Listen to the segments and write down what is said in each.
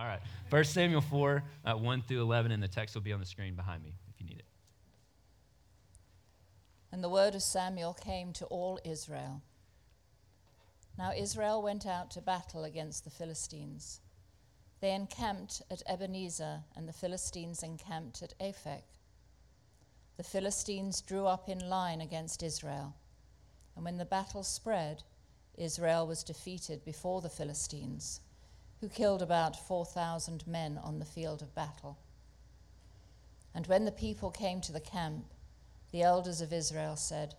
All right. 1 Samuel 4, uh, 1 through 11, and the text will be on the screen behind me if you need it. And the word of Samuel came to all Israel. Now Israel went out to battle against the Philistines. They encamped at Ebenezer, and the Philistines encamped at Aphek. The Philistines drew up in line against Israel, and when the battle spread, Israel was defeated before the Philistines, who killed about 4,000 men on the field of battle. And when the people came to the camp, the elders of Israel said,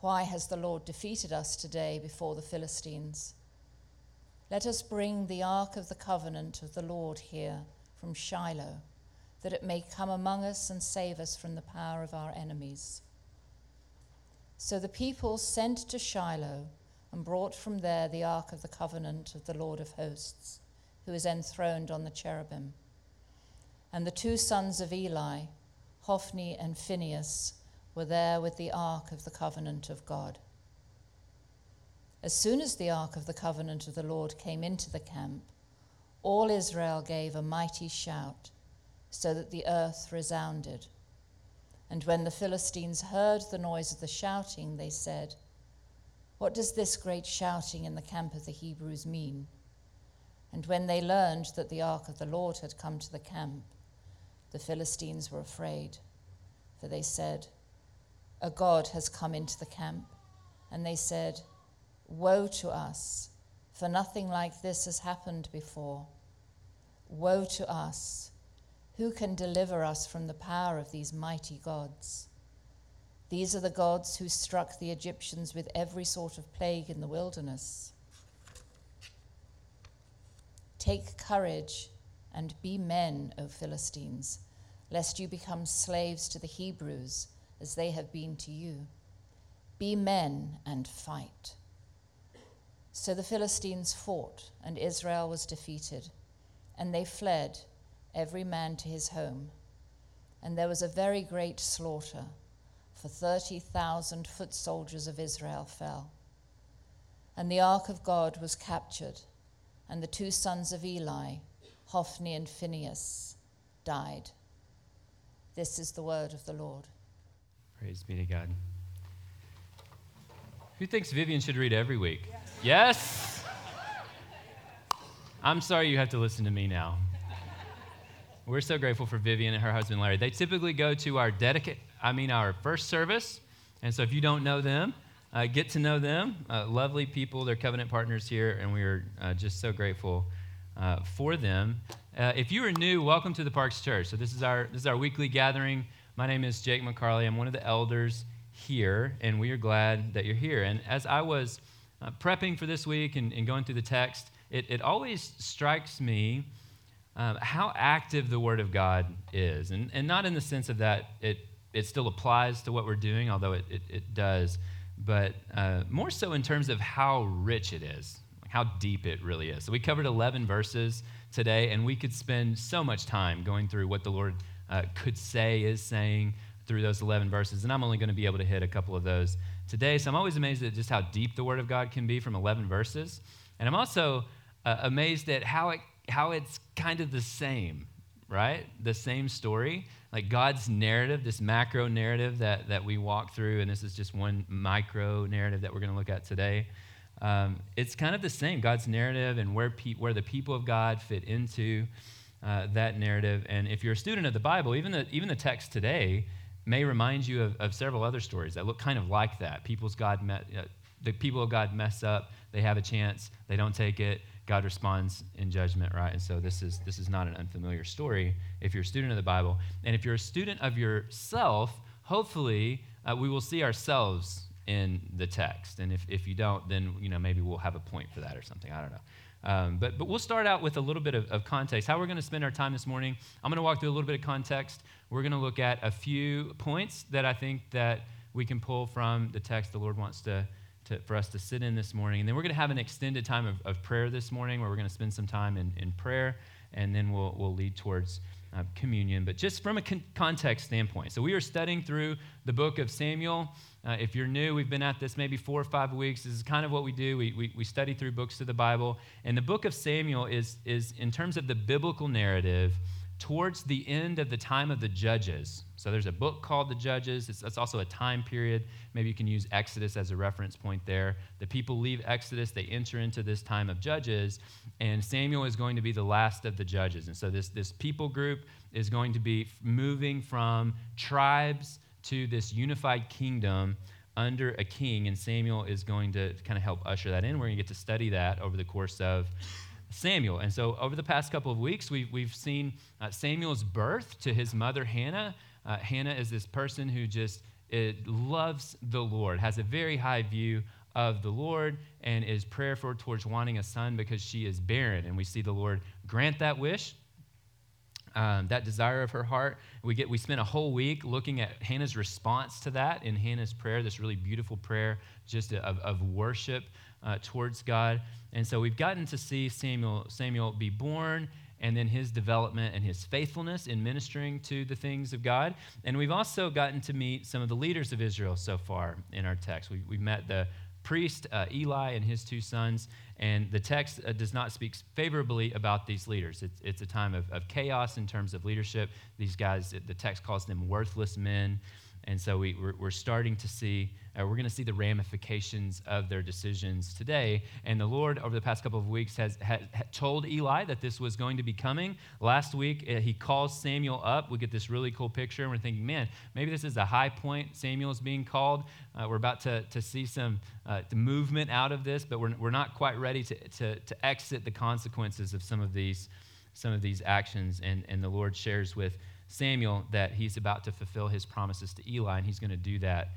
Why has the Lord defeated us today before the Philistines? Let us bring the ark of the covenant of the Lord here from Shiloh, that it may come among us and save us from the power of our enemies. So the people sent to Shiloh and brought from there the ark of the covenant of the Lord of hosts, who is enthroned on the cherubim. And the two sons of Eli, Hophni and Phinehas, were there with the ark of the covenant of God. As soon as the ark of the covenant of the Lord came into the camp, all Israel gave a mighty shout, so that the earth resounded. And when the Philistines heard the noise of the shouting, they said, What does this great shouting in the camp of the Hebrews mean? And when they learned that the ark of the Lord had come to the camp, the Philistines were afraid, for they said, A God has come into the camp. And they said, Woe to us, for nothing like this has happened before. Woe to us! Who can deliver us from the power of these mighty gods? These are the gods who struck the Egyptians with every sort of plague in the wilderness. Take courage and be men, O Philistines, lest you become slaves to the Hebrews as they have been to you. Be men and fight. So the Philistines fought, and Israel was defeated, and they fled, every man to his home. And there was a very great slaughter, for 30,000 foot soldiers of Israel fell. And the ark of God was captured, and the two sons of Eli, Hophni and Phinehas, died. This is the word of the Lord. Praise be to God. Who thinks Vivian should read every week? Yes? I'm sorry you have to listen to me now. We're so grateful for Vivian and her husband Larry. They typically go to our dedicate, I mean our first service. And so if you don't know them, uh, get to know them. Uh, lovely people, they're covenant partners here, and we are uh, just so grateful uh, for them. Uh, if you are new, welcome to the Parks Church. So this is our this is our weekly gathering. My name is Jake McCarley. I'm one of the elders here, and we are glad that you're here. And as I was uh, prepping for this week and, and, going through the text, it, it always strikes me um, how active the Word of God is. And, and not in the sense of that it, it still applies to what we're doing, although it, it, it does, but uh, more so in terms of how rich it is, how deep it really is. So we covered 11 verses today, and we could spend so much time going through what the Lord uh, could say, is saying through those 11 verses, and I'm only going to be able to hit a couple of those today. So I'm always amazed at just how deep the Word of God can be from 11 verses. And I'm also uh, amazed at how, it, how it's kind of the same, right? The same story. Like God's narrative, this macro narrative that, that we walk through, and this is just one micro narrative that we're going to look at today. Um, it's kind of the same God's narrative and where, pe- where the people of God fit into uh, that narrative. And if you're a student of the Bible, even the, even the text today may remind you of, of several other stories that look kind of like that. People's God met, uh, the people of God mess up, they have a chance, they don't take it, God responds in judgment, right? And so this is this is not an unfamiliar story if you're a student of the Bible. And if you're a student of yourself, hopefully uh, we will see ourselves in the text. And if, if you don't, then you know maybe we'll have a point for that or something. I don't know. Um, but, but we'll start out with a little bit of, of context. How we're going to spend our time this morning, I'm going to walk through a little bit of context. We're going to look at a few points that I think that we can pull from the text the Lord wants to, to for us to sit in this morning. And then we're going to have an extended time of, of prayer this morning where we're going to spend some time in, in prayer, and then we'll, we'll lead towards uh, communion, but just from a con- context standpoint. So, we are studying through the book of Samuel. Uh, if you're new, we've been at this maybe four or five weeks. This is kind of what we do. We, we, we study through books of the Bible. And the book of Samuel is, is, in terms of the biblical narrative, towards the end of the time of the judges. So there's a book called the Judges. It's, it's, also a time period. Maybe you can use Exodus as a reference point there. The people leave Exodus, they enter into this time of Judges, and Samuel is going to be the last of the judges. And so this, this people group is going to be moving from tribes to this unified kingdom under a king, and Samuel is going to kind of help usher that in. We're going to get to study that over the course of Samuel. And so, over the past couple of weeks, we've, we've seen uh, Samuel's birth to his mother, Hannah. Uh, Hannah is this person who just loves the Lord, has a very high view of the Lord, and is prayerful towards wanting a son because she is barren. And we see the Lord grant that wish. Um, that desire of her heart. We get we spent a whole week looking at Hannah's response to that in Hannah's prayer, this really beautiful prayer, just of, of worship uh, towards God. And so we've gotten to see Samuel, Samuel be born and then his development and his faithfulness in ministering to the things of God. And we've also gotten to meet some of the leaders of Israel so far in our text. We, we've met the priest uh, Eli and his two sons, and the text uh, does not speak favorably about these leaders. It's, it's a time of, of chaos in terms of leadership. These guys, the text calls them worthless men. And so we, we're, we're starting to see, uh, we're going to see the ramifications of their decisions today. And the Lord, over the past couple of weeks, has, has, has told Eli that this was going to be coming. Last week, uh, he calls Samuel up. We get this really cool picture, and we're thinking, man, maybe this is a high point. Samuel's being called. Uh, we're about to, to see some uh, movement out of this, but we're, we're not quite ready to, to, to exit the consequences of some of these, some of these actions. And, and the Lord shares with Samuel that he's about to fulfill his promises to Eli, and he's going to do that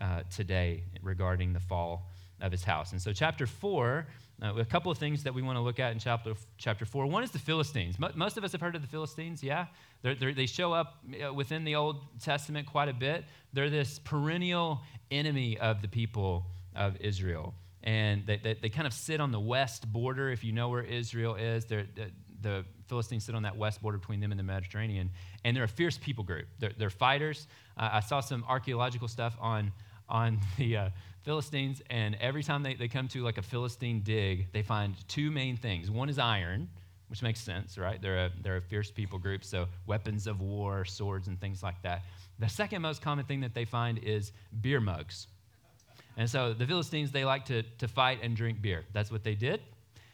uh, today regarding the fall of his house. And so, chapter four, uh, a couple of things that we want to look at in chapter, chapter four. One is the Philistines. most of us have heard of the Philistines, yeah? They're, they're, they show up within the Old Testament quite a bit. They're this perennial enemy of the people of Israel. And they, they, they kind of sit on the west border, if you know where Israel is. They're, the Philistines sit on that west border between them and the Mediterranean. And they're a fierce people group. They're, they're fighters. Uh, I saw some archaeological stuff on, on the uh, Philistines, and every time they, they come to like a Philistine dig, they find two main things. One is iron, which makes sense, right? They're a, they're a fierce people group, so weapons of war, swords, and things like that. The second most common thing that they find is beer mugs. And so the Philistines, they like to, to fight and drink beer. That's what they did.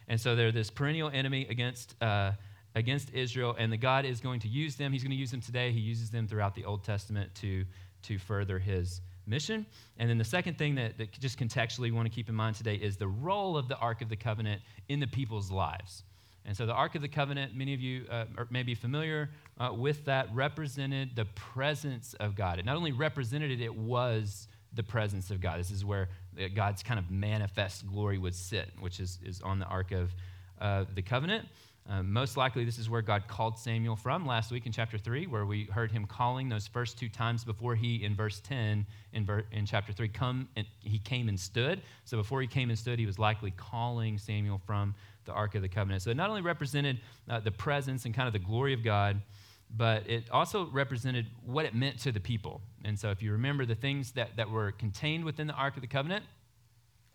And so they're this perennial enemy against, uh, against Israel, and the God is going to use them. He's going to use them today. He uses them throughout the Old Testament to, to further his mission. And then the second thing that, that just contextually we want to keep in mind today is the role of the Ark of the Covenant in the people's lives. And so the Ark of the Covenant, many of you uh, may be familiar uh, with that, represented the presence of God. It not only represented it, it was the presence of God. This is where God's kind of manifest glory would sit, which is, is on the Ark of uh, the Covenant. Uh, most likely, this is where God called Samuel from last week in chapter 3, where we heard him calling those first two times before he, in verse 10, in, ver- in chapter 3, come and he came and stood. So before he came and stood, he was likely calling Samuel from the Ark of the Covenant. So it not only represented uh, the presence and kind of the glory of God, but it also represented what it meant to the people. And so, if you remember, the things that, that were contained within the Ark of the Covenant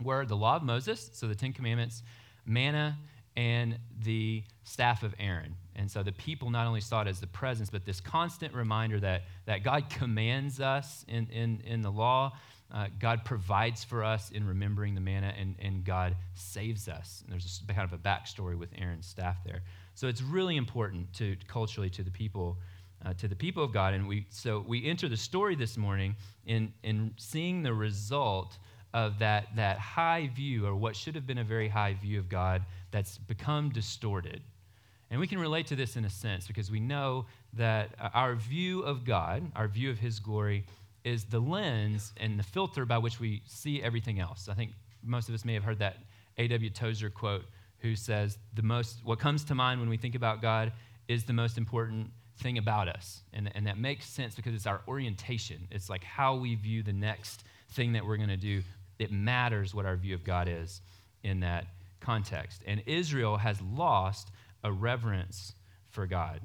were the law of Moses, so the Ten Commandments, manna, and the staff of Aaron. And so the people not only saw it as the presence, but this constant reminder that, that God commands us in, in, in the law, uh, God provides for us in remembering the manna, and, and God saves us. And there's a, kind of a backstory with Aaron's staff there. So it's really important to culturally to the people, uh, to the people of God. And we so we enter the story this morning in in seeing the result of that that high view, or what should have been a very high view of God, that's become distorted. And we can relate to this in a sense because we know that uh, our view of God, our view of His glory, is the lens and the filter by which we see everything else. I think most of us may have heard that A.W. Tozer quote who says the most what comes to mind when we think about God is the most important thing about us. And, and that makes sense because it's our orientation. It's like how we view the next thing that we're going to do. It matters what our view of God is in that context. And Israel has lost a reverence for God.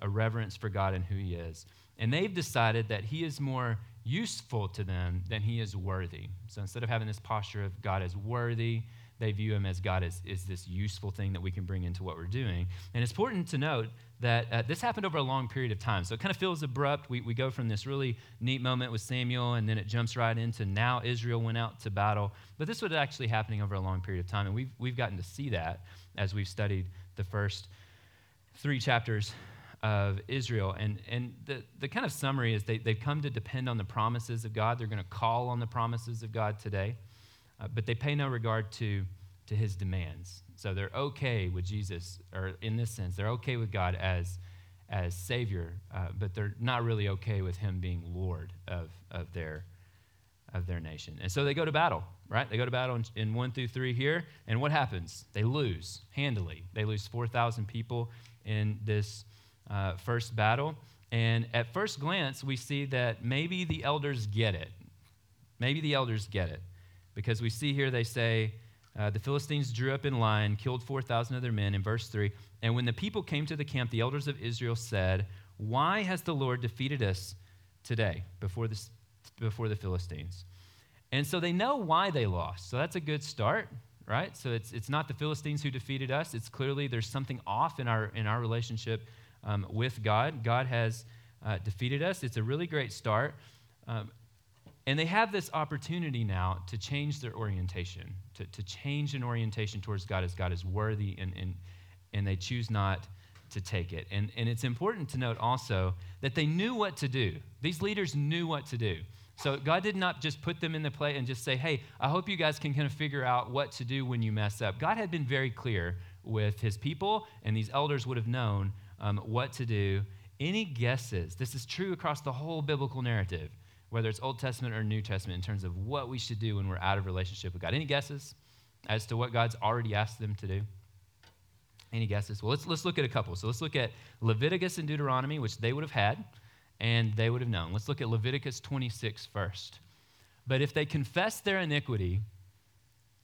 a reverence for God and who He is. And they've decided that He is more useful to them than He is worthy. So instead of having this posture of God as worthy, they view Him as God as is this useful thing that we can bring into what we're doing. And it's important to note that uh, this happened over a long period of time. So it kind of feels abrupt. We, we go from this really neat moment with Samuel, and then it jumps right into now Israel went out to battle. But this was actually happening over a long period of time, and we've, we've gotten to see that as we've studied the first three chapters of Israel. And, and the, the kind of summary is they, they've come to depend on the promises of God. They're going to call on the promises of God today, uh, but they pay no regard to, to his demands. So they're okay with Jesus, or in this sense, they're okay with God as, as Savior, uh, but they're not really okay with him being Lord of, of, their, of their nation. And so they go to battle, right? They go to battle in, in 1 through 3 here, and what happens? They lose handily. They lose 4,000 people in this uh, first battle. And at first glance, we see that maybe the elders get it. Maybe the elders get it. Because we see here they say, uh, the Philistines drew up in line, killed 4,000 of their men in verse 3. And when the people came to the camp, the elders of Israel said, Why has the Lord defeated us today before, before the Philistines? And so they know why they lost. So that's a good start, right? So it's, it's not the Philistines who defeated us. It's clearly there's something off in our, in our relationship um, with God. God has uh, defeated us. It's a really great start. Um, and they have this opportunity now to change their orientation, to, to change an orientation towards God as God is worthy, and, and, and they choose not to take it. And, and it's important to note also that they knew what to do. These leaders knew what to do. So God did not just put them in the play and just say, hey, I hope you guys can kind of figure out what to do when you mess up. God had been very clear with his people, and these elders would have known um, what to do. Any guesses? This is true across the whole biblical narrative whether it's Old Testament or New Testament, in terms of what we should do when we're out of relationship with God. Any guesses as to what God's already asked them to do? Any guesses? Well, let's, let's look at a couple. So let's look at Leviticus and Deuteronomy, which they would have had and they would have known. Let's look at Leviticus 26 first. But if they confess their iniquity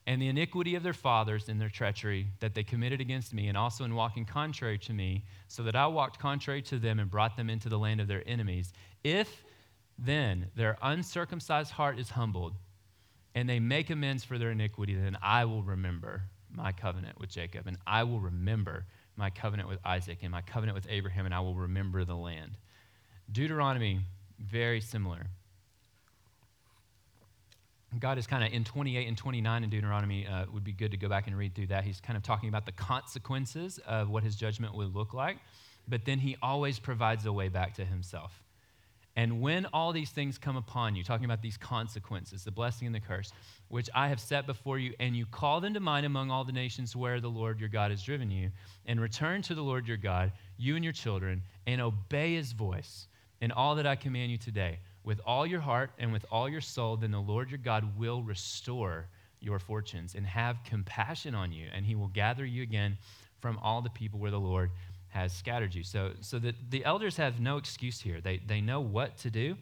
and the iniquity of their fathers in their treachery that they committed against me, and also in walking contrary to me, so that I walked contrary to them and brought them into the land of their enemies, if then their uncircumcised heart is humbled, and they make amends for their iniquity, then I will remember my covenant with Jacob, and I will remember my covenant with Isaac, and my covenant with Abraham, and I will remember the land. Deuteronomy, very similar. God is kind of in 28 and 29 in Deuteronomy, uh, would be good to go back and read through that. He's kind of talking about the consequences of what his judgment would look like, but then he always provides a way back to himself. And when all these things come upon you, talking about these consequences, the blessing and the curse, which I have set before you, and you call them to mind among all the nations where the Lord your God has driven you, and return to the Lord your God, you and your children, and obey his voice in all that I command you today, with all your heart and with all your soul, then the Lord your God will restore your fortunes and have compassion on you, and he will gather you again from all the people where the Lord has scattered you. So, so that the elders have no excuse here. They, they know what to do.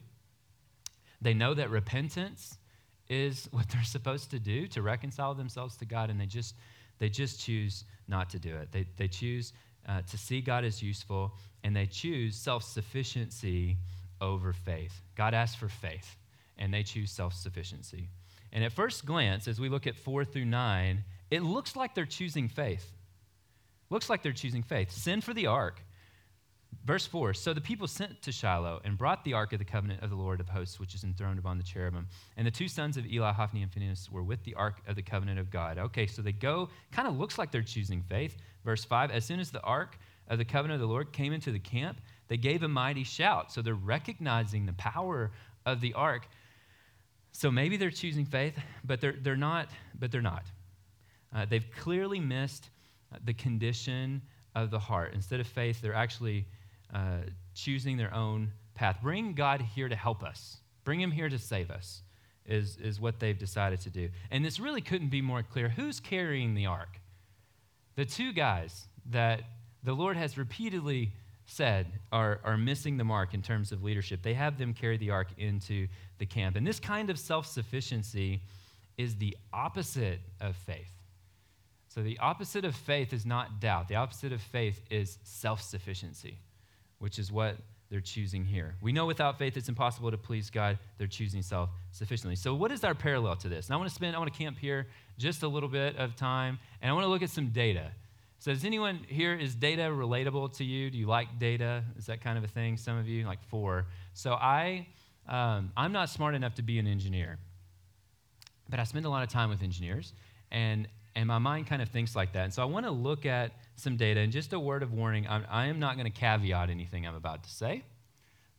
They know that repentance is what they're supposed to do to reconcile themselves to God, and they just, they just choose not to do it. They, they choose uh, to see God as useful, and they choose self sufficiency over faith. God asks for faith, and they choose self sufficiency. And at first glance, as we look at four through nine, it looks like they're choosing faith. Looks like they're choosing faith. Send for the ark. Verse 4 So the people sent to Shiloh and brought the ark of the covenant of the Lord of hosts, which is enthroned upon the cherubim. And the two sons of Eli, Hophni, and Phinehas were with the ark of the covenant of God. Okay, so they go, kind of looks like they're choosing faith. Verse 5 As soon as the ark of the covenant of the Lord came into the camp, they gave a mighty shout. So they're recognizing the power of the ark. So maybe they're choosing faith, but they're, they're not, but they're not. Uh, they've clearly missed the condition of the heart. Instead of faith, they're actually uh, choosing their own path. Bring God here to help us, bring Him here to save us, is, is what they've decided to do. And this really couldn't be more clear. Who's carrying the ark? The two guys that the Lord has repeatedly said are, are missing the mark in terms of leadership. They have them carry the ark into the camp. And this kind of self sufficiency is the opposite of faith. So, the opposite of faith is not doubt. The opposite of faith is self sufficiency. which is what they're choosing here. We know without faith it's impossible to please God. They're choosing self sufficiently. So, what is our parallel to this? And I want to spend, I want to camp here just a little bit of time, and I want to look at some data. So, does anyone here, is data relatable to you? Do you like data? Is that kind of a thing? Some of you, like four. So, I, um, I'm not smart enough to be an engineer, but I spend a lot of time with engineers, and, and my mind kind of thinks like that. And so, I want to look at some data, and just a word of warning I'm, I am not going to caveat anything I'm about to say.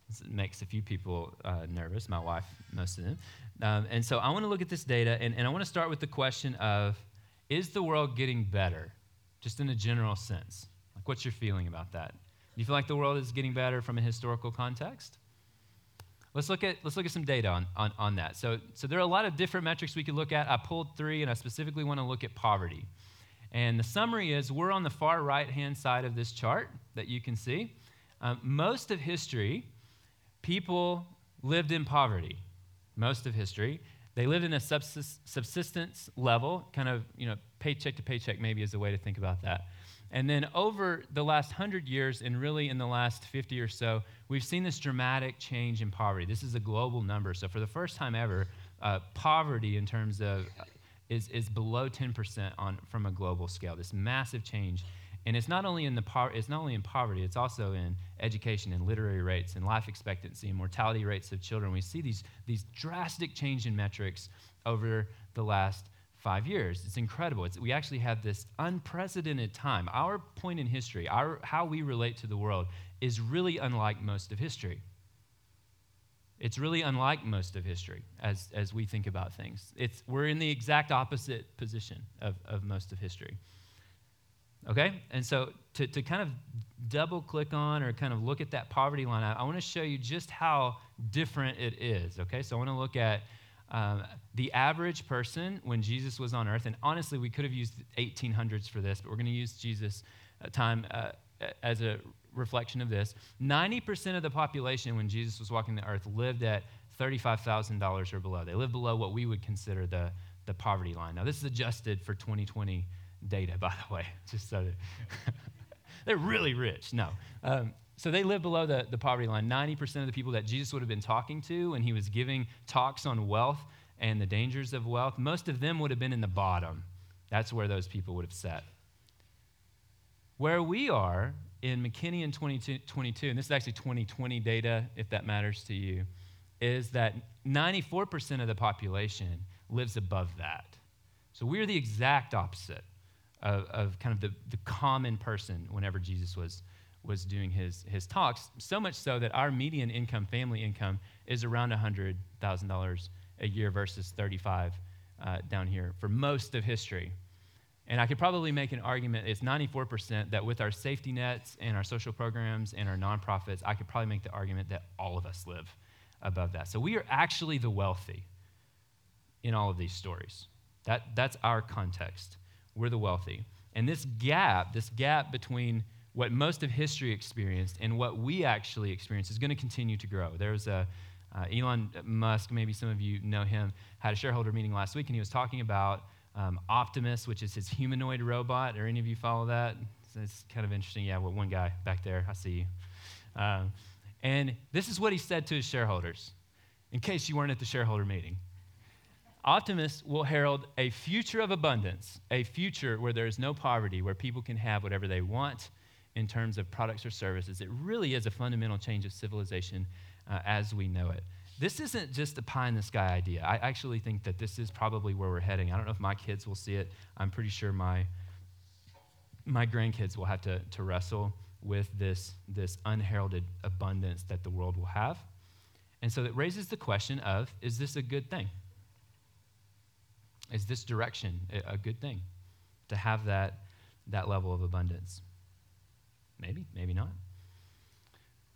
This makes a few people uh, nervous, my wife, most of them. Um, and so, I want to look at this data, and, and I want to start with the question of is the world getting better? just in a general sense? Like, what's your feeling about that? Do you feel like the world is getting better from a historical context? Let's look at, let's look at some data on, on, on that. So, so there are a lot of different metrics we could look at. I pulled three, and I specifically want to look at poverty. And the summary is we're on the far right hand side of this chart that you can see. Um, most of history, people lived in poverty. Most of history. They lived in a subsistence level, kind of, you know, paycheck to paycheck, maybe is a way to think about that. And then over the last 100 years, and really in the last 50 or so, we've seen this dramatic change in poverty. This is a global number. So for the first time ever, uh, poverty in terms of uh, is, is below 10% on, from a global scale. This massive change. And it's not only in the po- it's not only in poverty, it's also in education and literary rates and life expectancy and mortality rates of children. We see these, these drastic change in metrics over the last five years. It's incredible. It's, we actually have this unprecedented time. Our point in history, our, how we relate to the world, is really unlike most of history. It's really unlike most of history as, as we think about things. It's, we're in the exact opposite position of, of most of history. Okay? And so to, to kind of double click on or kind of look at that poverty line, I, I want to show you just how different it is. Okay? So I want to look at um, the average person when Jesus was on earth, and honestly, we could have used 1800s for this, but we're going to use Jesus' uh, time uh, as a reflection of this. 90% of the population when Jesus was walking the earth lived at $35,000 or below. They lived below what we would consider the, the poverty line. Now, this is adjusted for 2020 data, by the way, just so that they're really rich. No. Um, so they live below the, the poverty line. 90% of the people that Jesus would have been talking to when he was giving talks on wealth and the dangers of wealth, most of them would have been in the bottom. That's where those people would have sat. Where we are in McKinney in 2022, and this is actually 2020 data, if that matters to you, is that 94% of the population lives above that. So we're the exact opposite of, of kind of the, the common person whenever Jesus was was doing his, his talks, so much so that our median income, family income, is around $100,000 a year versus 35 uh, down here for most of history. And I could probably make an argument, it's 94%, that with our safety nets and our social programs and our nonprofits, I could probably make the argument that all of us live above that. So we are actually the wealthy in all of these stories. That, that's our context. We're the wealthy. And this gap, this gap between what most of history experienced and what we actually experience is going to continue to grow. There's a uh, Elon Musk, maybe some of you know him, had a shareholder meeting last week, and he was talking about um, Optimus, which is his humanoid robot. Are any of you follow that? It's kind of interesting. Yeah, well, one guy back there, I see you. Um, and this is what he said to his shareholders, in case you weren't at the shareholder meeting. Optimus will herald a future of abundance, a future where there is no poverty, where people can have whatever they want in terms of products or services. It really is a fundamental change of civilization uh, as we know it. This isn't just a pie in the sky idea. I actually think that this is probably where we're heading. I don't know if my kids will see it. I'm pretty sure my, my grandkids will have to, to wrestle with this, this unheralded abundance that the world will have. And so it raises the question of is this a good thing? Is this direction a good thing to have that, that level of abundance? Maybe, maybe not.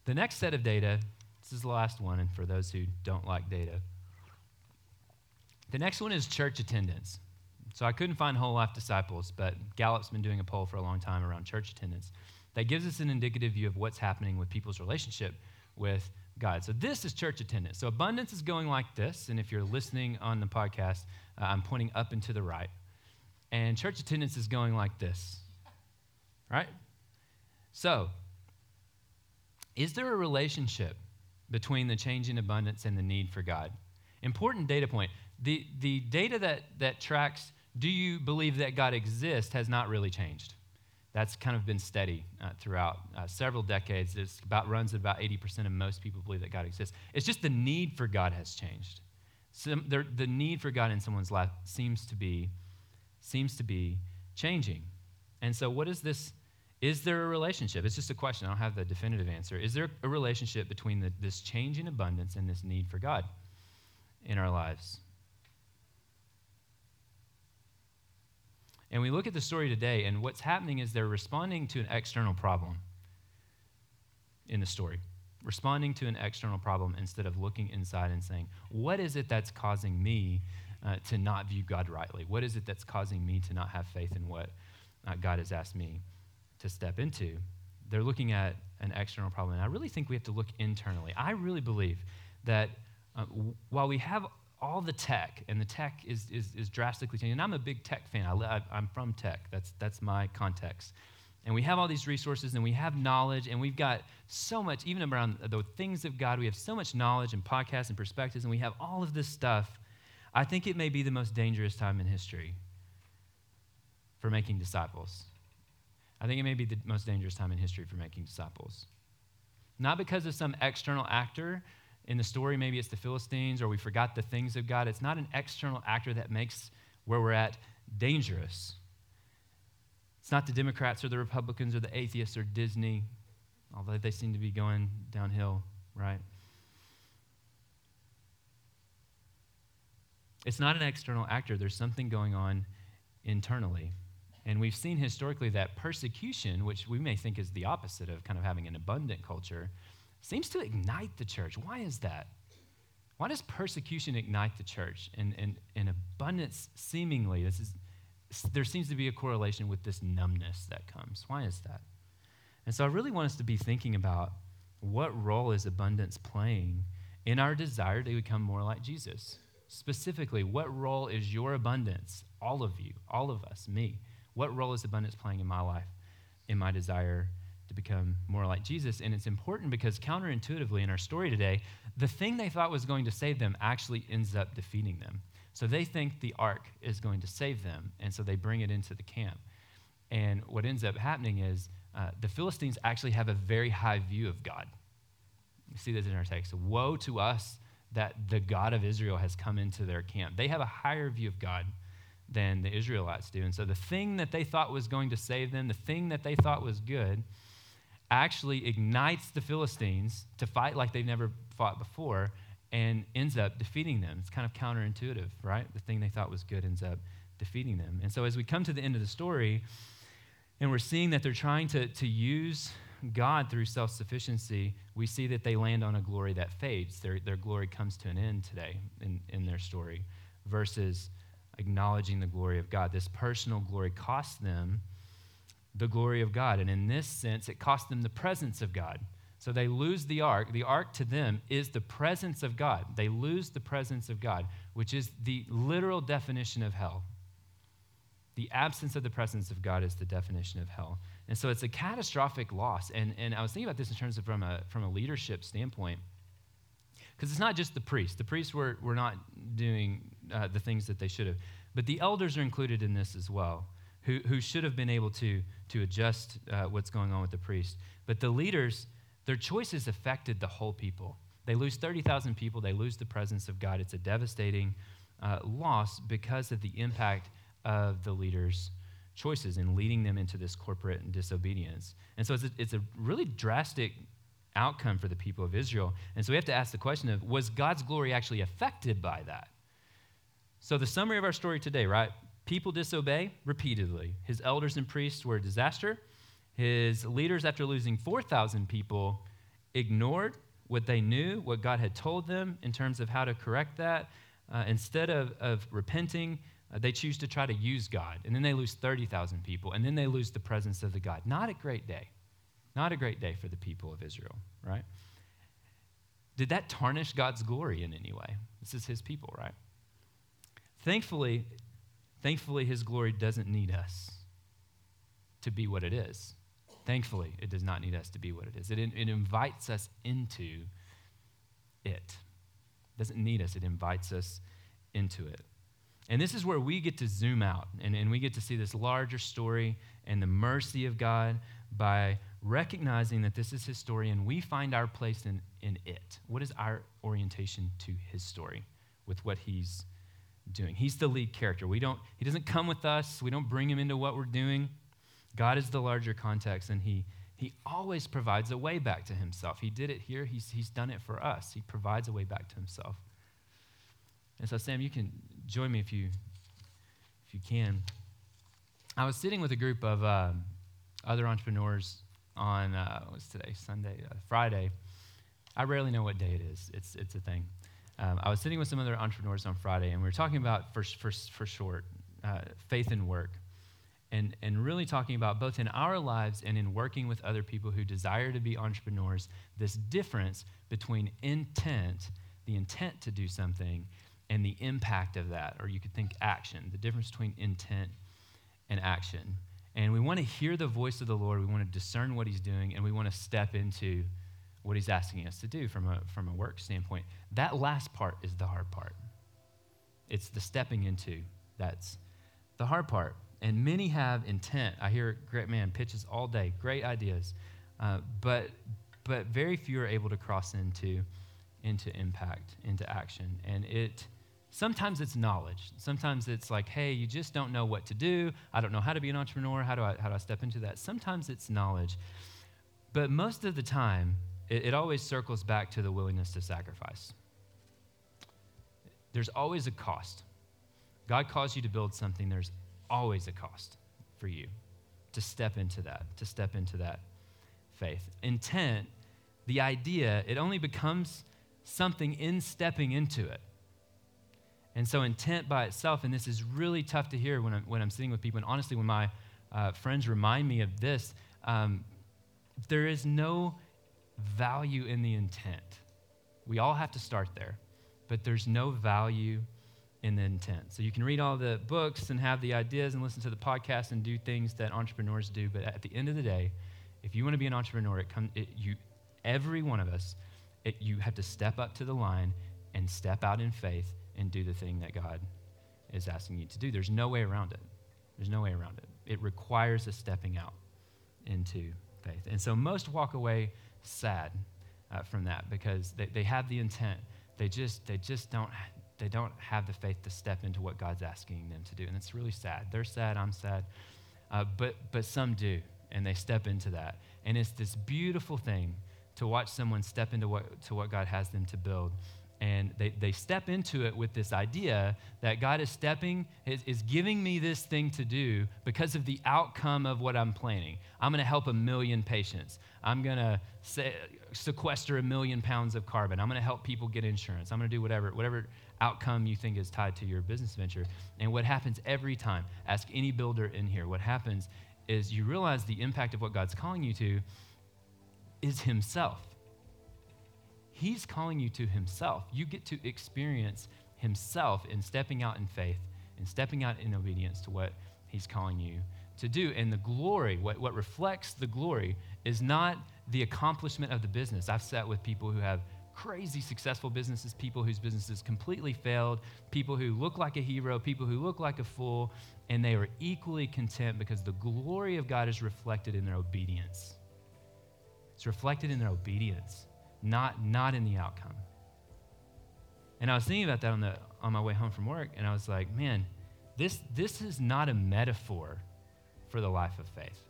The next set of data, this is the last one, and for those who don't like data, the next one is church attendance. So I couldn't find whole life disciples, but Gallup's been doing a poll for a long time around church attendance that gives us an indicative view of what's happening with people's relationship with God. So this is church attendance. So abundance is going like this, and if you're listening on the podcast, uh, I'm pointing up and to the right. And church attendance is going like this, right? So, Is there a relationship between the changing abundance and the need for God? Important data point. The, the data that, that tracks do you believe that God exists has not really changed. That's kind of been steady uh, throughout uh, several decades. It about runs at about 80% of most people believe that God exists. It's just the need for God has changed. Some, the need for God in someone's life seems to be seems to be changing. And so, what is this? Is there a relationship? It's just a question. I don't have the definitive answer. Is there a relationship between the, this change in abundance and this need for God in our lives? And we look at the story today, and what's happening is they're responding to an external problem in the story, responding to an external problem instead of looking inside and saying, What is it that's causing me uh, to not view God rightly? What is it that's causing me to not have faith in what uh, God has asked me to step into? They're looking at an external problem. And I really think we have to look internally. I really believe that uh, while we have all the tech, and the tech is, is, is drastically changing, and I'm a big tech fan. I, I'm from tech, that's, that's my context. And we have all these resources and we have knowledge and we've got so much, even around the things of God, we have so much knowledge and podcasts and perspectives and we have all of this stuff I think it may be the most dangerous time in history for making disciples. I think it may be the most dangerous time in history for making disciples. Not because of some external actor in the story, maybe it's the Philistines or we forgot the things of God. It's not an external actor that makes where we're at dangerous. It's not the Democrats or the Republicans or the atheists or Disney, although they seem to be going downhill, right? It's not an external actor, there's something going on internally. And we've seen historically that persecution, which we may think is the opposite of kind of having an abundant culture, seems to ignite the church. Why is that? Why does persecution ignite the church? And, and, and abundance, seemingly, this is, there seems to be a correlation with this numbness that comes. Why is that? And so I really want us to be thinking about what role is abundance playing in our desire to become more like Jesus? Specifically, what role is your abundance, all of you, all of us, me? What role is abundance playing in my life, in my desire to become more like Jesus? And it's important because counterintuitively in our story today, the thing they thought was going to save them actually ends up defeating them. So they think the ark is going to save them, and so they bring it into the camp. And what ends up happening is uh, the Philistines actually have a very high view of God. You see this in our text. Woe to us that the God of Israel has come into their camp. They have a higher view of God than the Israelites do. And so the thing that they thought was going to save them, the thing that they thought was good, actually ignites the Philistines to fight like they've never fought before and ends up defeating them. It's kind of counterintuitive, right? The thing they thought was good ends up defeating them. And so as we come to the end of the story, and we're seeing that they're trying to, to use God through self sufficiency, we see that they land on a glory that fades. Their, their glory comes to an end today in, in their story, versus acknowledging the glory of God. This personal glory cost them the glory of God. And in this sense, it cost them the presence of God. So they lose the ark. The ark to them is the presence of God. They lose the presence of God, which is the literal definition of hell. The absence of the presence of God is the definition of hell. And so it's a catastrophic loss. And, and I was thinking about this in terms of from a, from a leadership standpoint. Because it's not just the priests. The priests were, were not doing uh, the things that they should have. But the elders are included in this as well, who, who should have been able to, to adjust uh, what's going on with the priest. But the leaders, their choices affected the whole people. They lose 30,000 people, they lose the presence of God. It's a devastating uh, loss because of the impact of the leaders' choices and leading them into this corporate disobedience. And so it's a, it's a really drastic outcome for the people of Israel. And so we have to ask the question of was God's glory actually affected by that? So the summary of our story today, right? People disobey repeatedly. His elders and priests were a disaster. His leaders, after losing 4,000 people, ignored what they knew, what God had told them in terms of how to correct that. Uh, instead of, of repenting, uh, they choose to try to use God, and then they lose 30,000 people, and then they lose the presence of the God. Not a great day. Not a great day for the people of Israel, right? Did that tarnish God's glory in any way? This is his people, right? Thankfully, thankfully his glory doesn't need us to be what it is. Thankfully, it does not need us to be what it is. It, it invites us into it. it. Doesn't need us, it invites us into it. And this is where we get to zoom out and, and we get to see this larger story and the mercy of God by recognizing that this is his story and we find our place in, in it. What is our orientation to his story with what he's doing? He's the lead character. We don't, he doesn't come with us, we don't bring him into what we're doing. God is the larger context, and he, he always provides a way back to himself. He did it here, he's, he's done it for us. He provides a way back to himself. And so, Sam, you can join me if you, if you can. I was sitting with a group of uh, other entrepreneurs on, uh, what's today, Sunday, uh, Friday. I rarely know what day it is, it's, it's a thing. Um, I was sitting with some other entrepreneurs on Friday, and we were talking about, for, for, for short, uh, faith and work. And, and really talking about both in our lives and in working with other people who desire to be entrepreneurs, this difference between intent, the intent to do something, and the impact of that, or you could think action, the difference between intent and action. And we want to hear the voice of the Lord, we want to discern what He's doing, and we want to step into what He's asking us to do from a, from a work standpoint. That last part is the hard part. It's the stepping into that's the hard part. And many have intent. I hear great man pitches all day, great ideas, uh, but but very few are able to cross into into impact, into action. And it sometimes it's knowledge. Sometimes it's like, hey, you just don't know what to do. I don't know how to be an entrepreneur. How do I how do I step into that? Sometimes it's knowledge, but most of the time, it, it always circles back to the willingness to sacrifice. There's always a cost. God calls you to build something. There's always a cost for you to step into that, to step into that faith. Intent, the idea, it only becomes something in stepping into it. And so, intent by itself, and this is really tough to hear when I'm, when I'm sitting with people, and honestly, when my uh, friends remind me of this, um, there is no value in the intent. We all have to start there, but there's no value in the intent. So you can read all the books and have the ideas and listen to the podcast and do things that entrepreneurs do, but at the end of the day, if you want to be an entrepreneur, it come, it, you, every one of us, it, you have to step up to the line and step out in faith and do the thing that God is asking you to do. There's no way around it. There's no way around it. It requires a stepping out into faith. And so most walk away sad uh, from that because they, they have the intent. They just, they just don't they don't have the faith to step into what God's asking them to do. And it's really sad. They're sad, I'm sad. Uh, but, but some do, and they step into that. And it's this beautiful thing to watch someone step into what, to what God has them to build and they, they step into it with this idea that God is stepping, is, is giving me this thing to do because of the outcome of what I'm planning. I'm going to help a million patients. I'm going to sequester a million pounds of carbon. I'm going to help people get insurance. I'm going to do whatever, whatever outcome you think is tied to your business venture. And what happens every time, ask any builder in here, what happens is you realize the impact of what God's calling you to is Himself. He's calling you to Himself. You get to experience Himself in stepping out in faith and stepping out in obedience to what He's calling you to do. And the glory, what, what reflects the glory, is not the accomplishment of the business. I've sat with people who have crazy successful businesses, people whose businesses completely failed, people who look like a hero, people who look like a fool, and they are equally content because the glory of God is reflected in their obedience. It's reflected in their obedience not, not in the outcome. And I was thinking about that on, the, on my way home from work, and I was like, man, this, this is not a metaphor for the life of faith.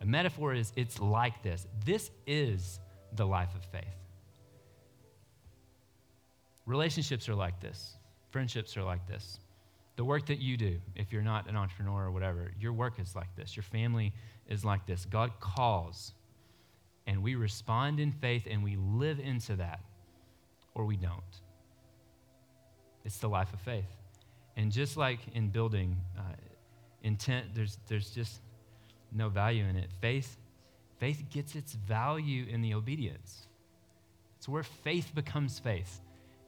A metaphor is it's like this. This is the life of faith. Relationships are like this, friendships are like this. The work that you do, if you're not an entrepreneur or whatever, your work is like this. Your family is like this. God calls and we respond in faith and we live into that, or we don't. It's the life of faith. And just like in building, uh, intent, there's, there's just no value in it. Faith, faith gets its value in the obedience. It's where faith becomes faith,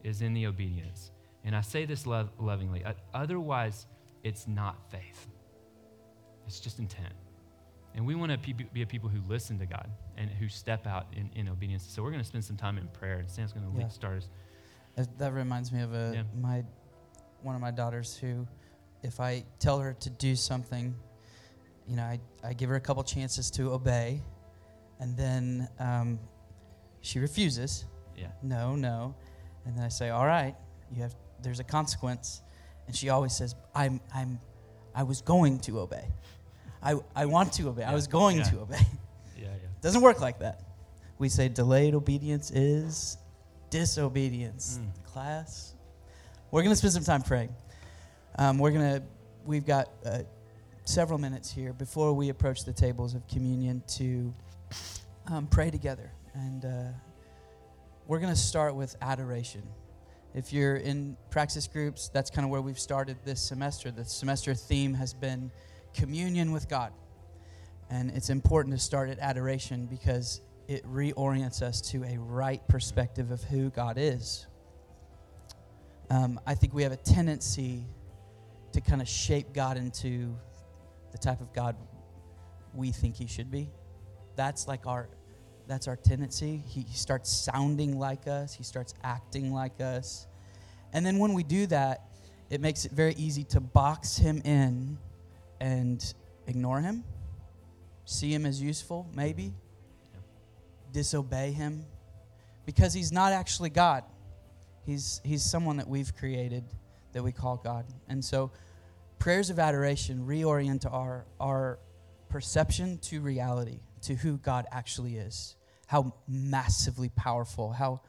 is in the obedience. And I say this love, lovingly. Otherwise, it's not faith, it's just intent. And we want to be a people who listen to God and who step out in, in obedience. So we're going to spend some time in prayer, and Sam's going to Yeah. start us. That- That reminds me of a Yeah. my one of my daughters who, if I tell her to do something, you know, I, I give her a couple chances to obey, and then um, she refuses. Yeah. No, no, and then I say, all right, you have. There's a consequence, and she always says, I'm I'm, I was going to obey. I I want to obey. I was going Yeah. to obey. Yeah, yeah. Doesn't work like that. We say delayed obedience is disobedience. Mm. Class, we're going to spend some time praying. Um, we're going to, we've got uh, several minutes here before we approach the tables of communion to um, pray together. And uh, we're going to start with adoration. If you're in praxis groups, that's kind of where we've started this semester. The semester theme has been communion with God. And it's important to start at adoration because it reorients us to a right perspective of who God is. Um, I think we have a tendency to kind of shape God into the type of God we think He should be. That's like our, that's our tendency. He, he starts sounding like us. He starts acting like us, and then when we do that, it makes it very easy to box Him in, and ignore Him see him as useful, maybe, disobey him, because he's not actually God. He's, he's someone that we've created that we call God. And so, prayers of adoration reorient our, our perception to reality, to who God actually is, how massively powerful, how,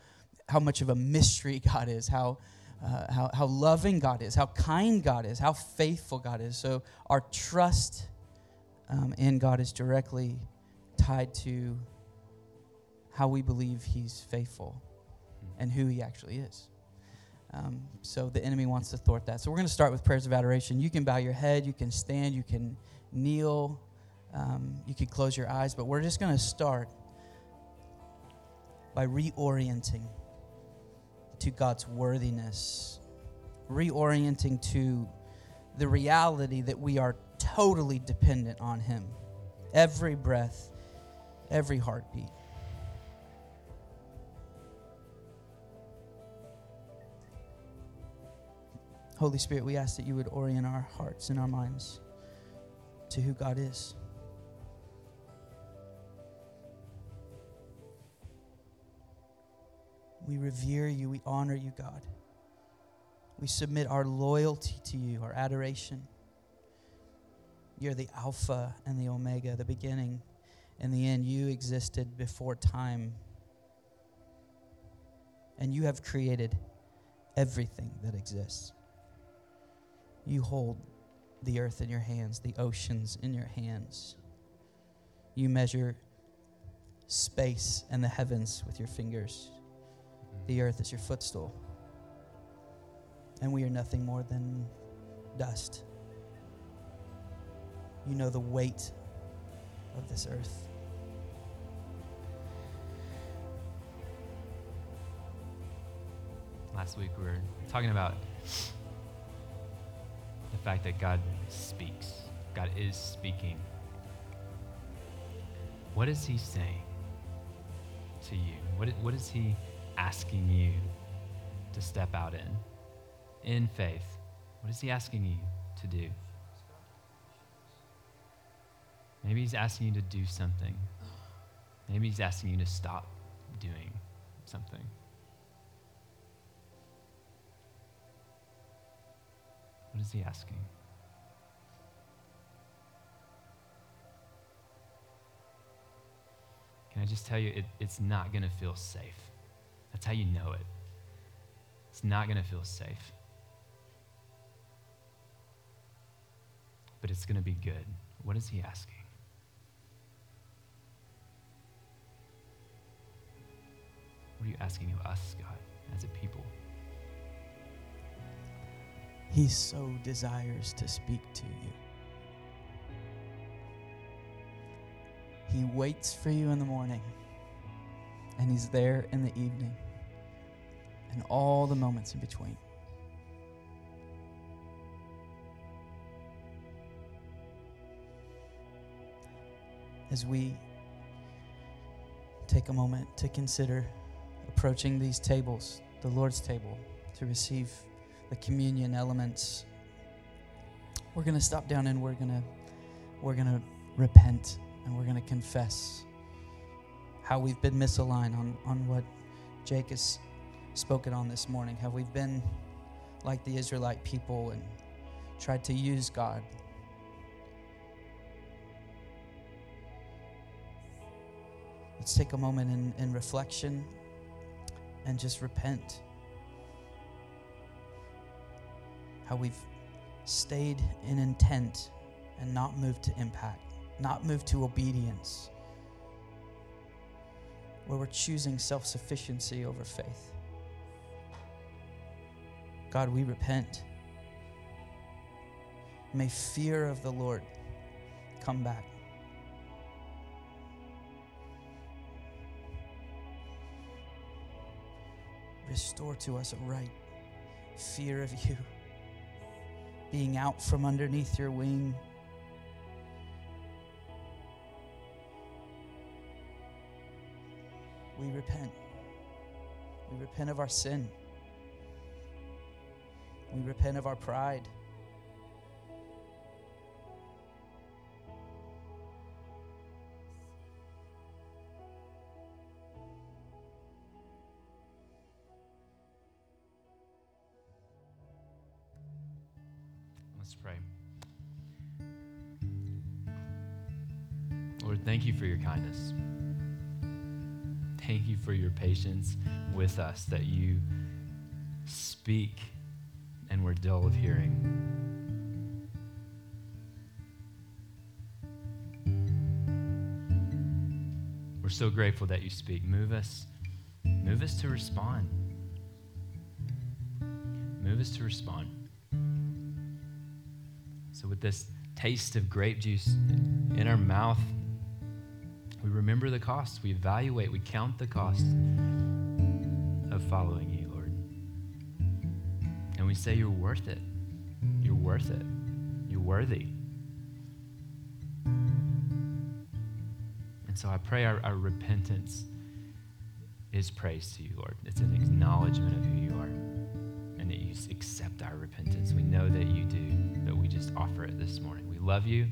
how much of a mystery God is, how, uh, how, how loving God is, how kind God is, how faithful God is. So, our trust um, in God is directly tied to how we believe He's faithful and who He actually is. Um, so the enemy wants to thwart that. So we're going to start with prayers of adoration. You can bow your head, you can stand, you can kneel, um, you can close your eyes, but we're just going to start by reorienting to God's worthiness, reorienting to the reality that we are totally dependent on Him. Every breath, every heartbeat. Holy Spirit, we ask that you would orient our hearts and our minds to who God is. We revere you, we honor you, God. We submit our loyalty to you, our adoration. You're the Alpha and the Omega, the beginning and the end. You existed before time. And you have created everything that exists. You hold the earth in your hands, the oceans in your hands. You measure space and the heavens with your fingers. The earth is your footstool. And we are nothing more than dust. You know the weight of this earth. Last week we were talking about the fact that God speaks. God is speaking. What is He saying to you? What, what is He asking you to step out in? In faith. What is He asking you to do? Maybe He's asking you to do something. Maybe He's asking you to stop doing something. What is he asking? Can I just tell you, it, it's not going to feel safe. That's how you know it. It's not going to feel safe. But it's going to be good. What is he asking? What are you asking of us, God, as a people? He so desires to speak to you. He waits for you in the morning, and He's there in the evening, and all the moments in between. as we take a moment to consider approaching these tables, the Lord's table, to receive the communion elements, we're going to stop down and we're going to we're going to repent and we're going to confess how we've been misaligned on, on what Jake has spoken on this morning, Have we've been like the Israelite people and tried to use God. Let's take a moment in, in reflection and just repent. How we've stayed in intent and not moved to impact, not moved to obedience, where we're choosing self sufficiency over faith. God, we repent. May fear of the Lord come back. Restore to us a right fear of you, being out from underneath your wing. We repent. We repent of our sin. We repent of our pride. Let's pray. Lord, thank you for your kindness. Thank you for your patience with us, that you speak and we're dull of hearing. We're so grateful that you speak. Move us, move us to respond. Move us to respond. So, with this taste of grape juice in our mouth, we remember the cost. We evaluate, we count the cost of following you, we say, You're worth it. You're worth it. You're worthy. And so I pray our, our repentance is praise to you, Lord. It's an acknowledgement of who you are and that you accept our repentance. We know that you do, but we just offer it this morning. We love you.